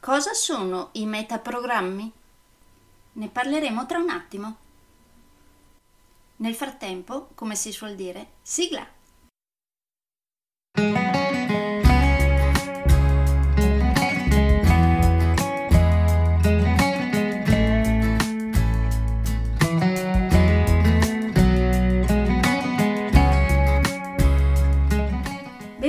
Cosa sono i metaprogrammi? Ne parleremo tra un attimo. Nel frattempo, come si suol dire, sigla!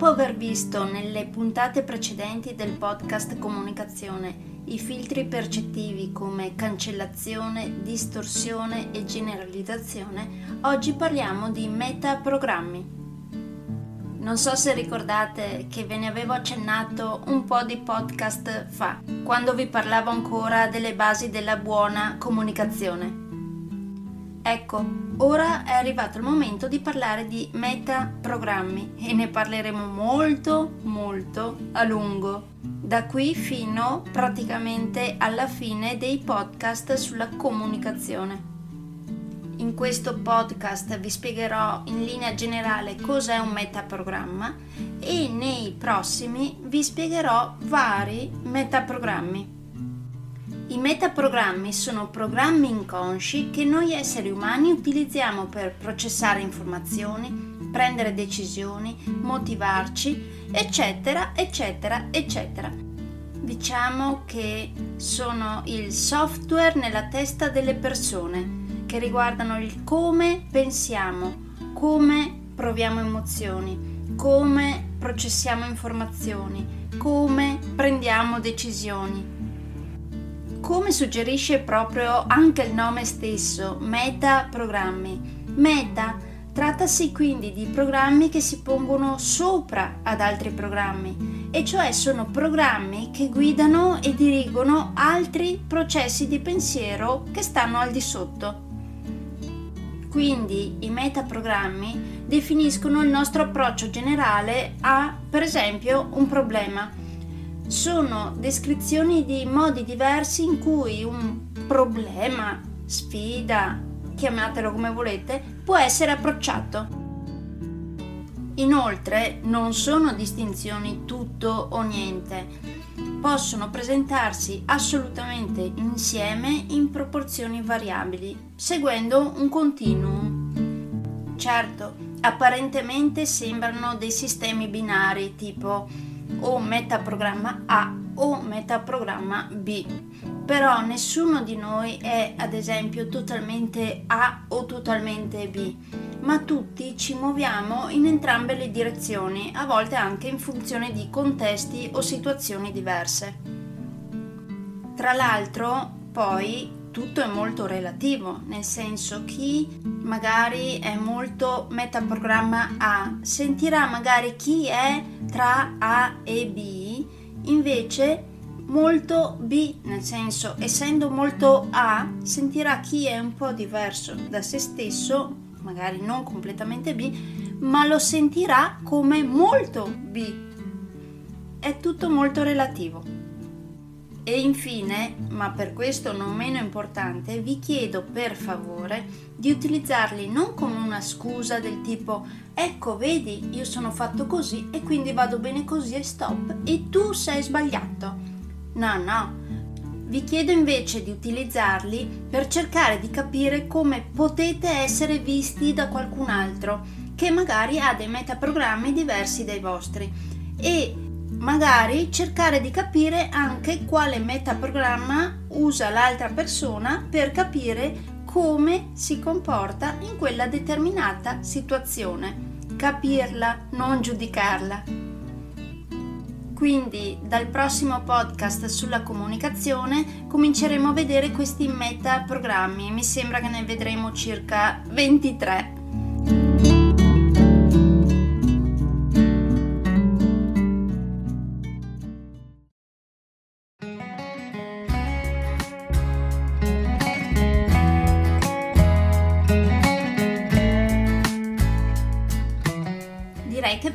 Dopo aver visto nelle puntate precedenti del podcast Comunicazione i filtri percettivi come cancellazione, distorsione e generalizzazione, oggi parliamo di metaprogrammi. Non so se ricordate che ve ne avevo accennato un po' di podcast fa, quando vi parlavo ancora delle basi della buona comunicazione. Ecco, ora è arrivato il momento di parlare di metaprogrammi e ne parleremo molto molto a lungo, da qui fino praticamente alla fine dei podcast sulla comunicazione. In questo podcast vi spiegherò in linea generale cos'è un metaprogramma e nei prossimi vi spiegherò vari metaprogrammi. I metaprogrammi sono programmi inconsci che noi esseri umani utilizziamo per processare informazioni, prendere decisioni, motivarci, eccetera, eccetera, eccetera. Diciamo che sono il software nella testa delle persone che riguardano il come pensiamo, come proviamo emozioni, come processiamo informazioni, come prendiamo decisioni come suggerisce proprio anche il nome stesso, meta programmi. Meta trattasi quindi di programmi che si pongono sopra ad altri programmi, e cioè sono programmi che guidano e dirigono altri processi di pensiero che stanno al di sotto. Quindi i metaprogrammi definiscono il nostro approccio generale a, per esempio, un problema sono descrizioni di modi diversi in cui un problema, sfida, chiamatelo come volete, può essere approcciato. Inoltre non sono distinzioni tutto o niente, possono presentarsi assolutamente insieme in proporzioni variabili, seguendo un continuum. Certo, apparentemente sembrano dei sistemi binari tipo o metaprogramma A o metaprogramma B. Però nessuno di noi è ad esempio totalmente A o totalmente B, ma tutti ci muoviamo in entrambe le direzioni, a volte anche in funzione di contesti o situazioni diverse. Tra l'altro, poi tutto è molto relativo, nel senso chi magari è molto metaprogramma A sentirà magari chi è tra A e B invece molto B, nel senso essendo molto A sentirà chi è un po' diverso da se stesso, magari non completamente B, ma lo sentirà come molto B. È tutto molto relativo. E infine, ma per questo non meno importante, vi chiedo per favore di utilizzarli non come una scusa del tipo ecco vedi io sono fatto così e quindi vado bene così e stop e tu sei sbagliato. No, no. Vi chiedo invece di utilizzarli per cercare di capire come potete essere visti da qualcun altro che magari ha dei metaprogrammi diversi dai vostri e magari cercare di capire anche quale metaprogramma usa l'altra persona per capire come si comporta in quella determinata situazione. Capirla, non giudicarla. Quindi dal prossimo podcast sulla comunicazione cominceremo a vedere questi metaprogrammi. Mi sembra che ne vedremo circa 23.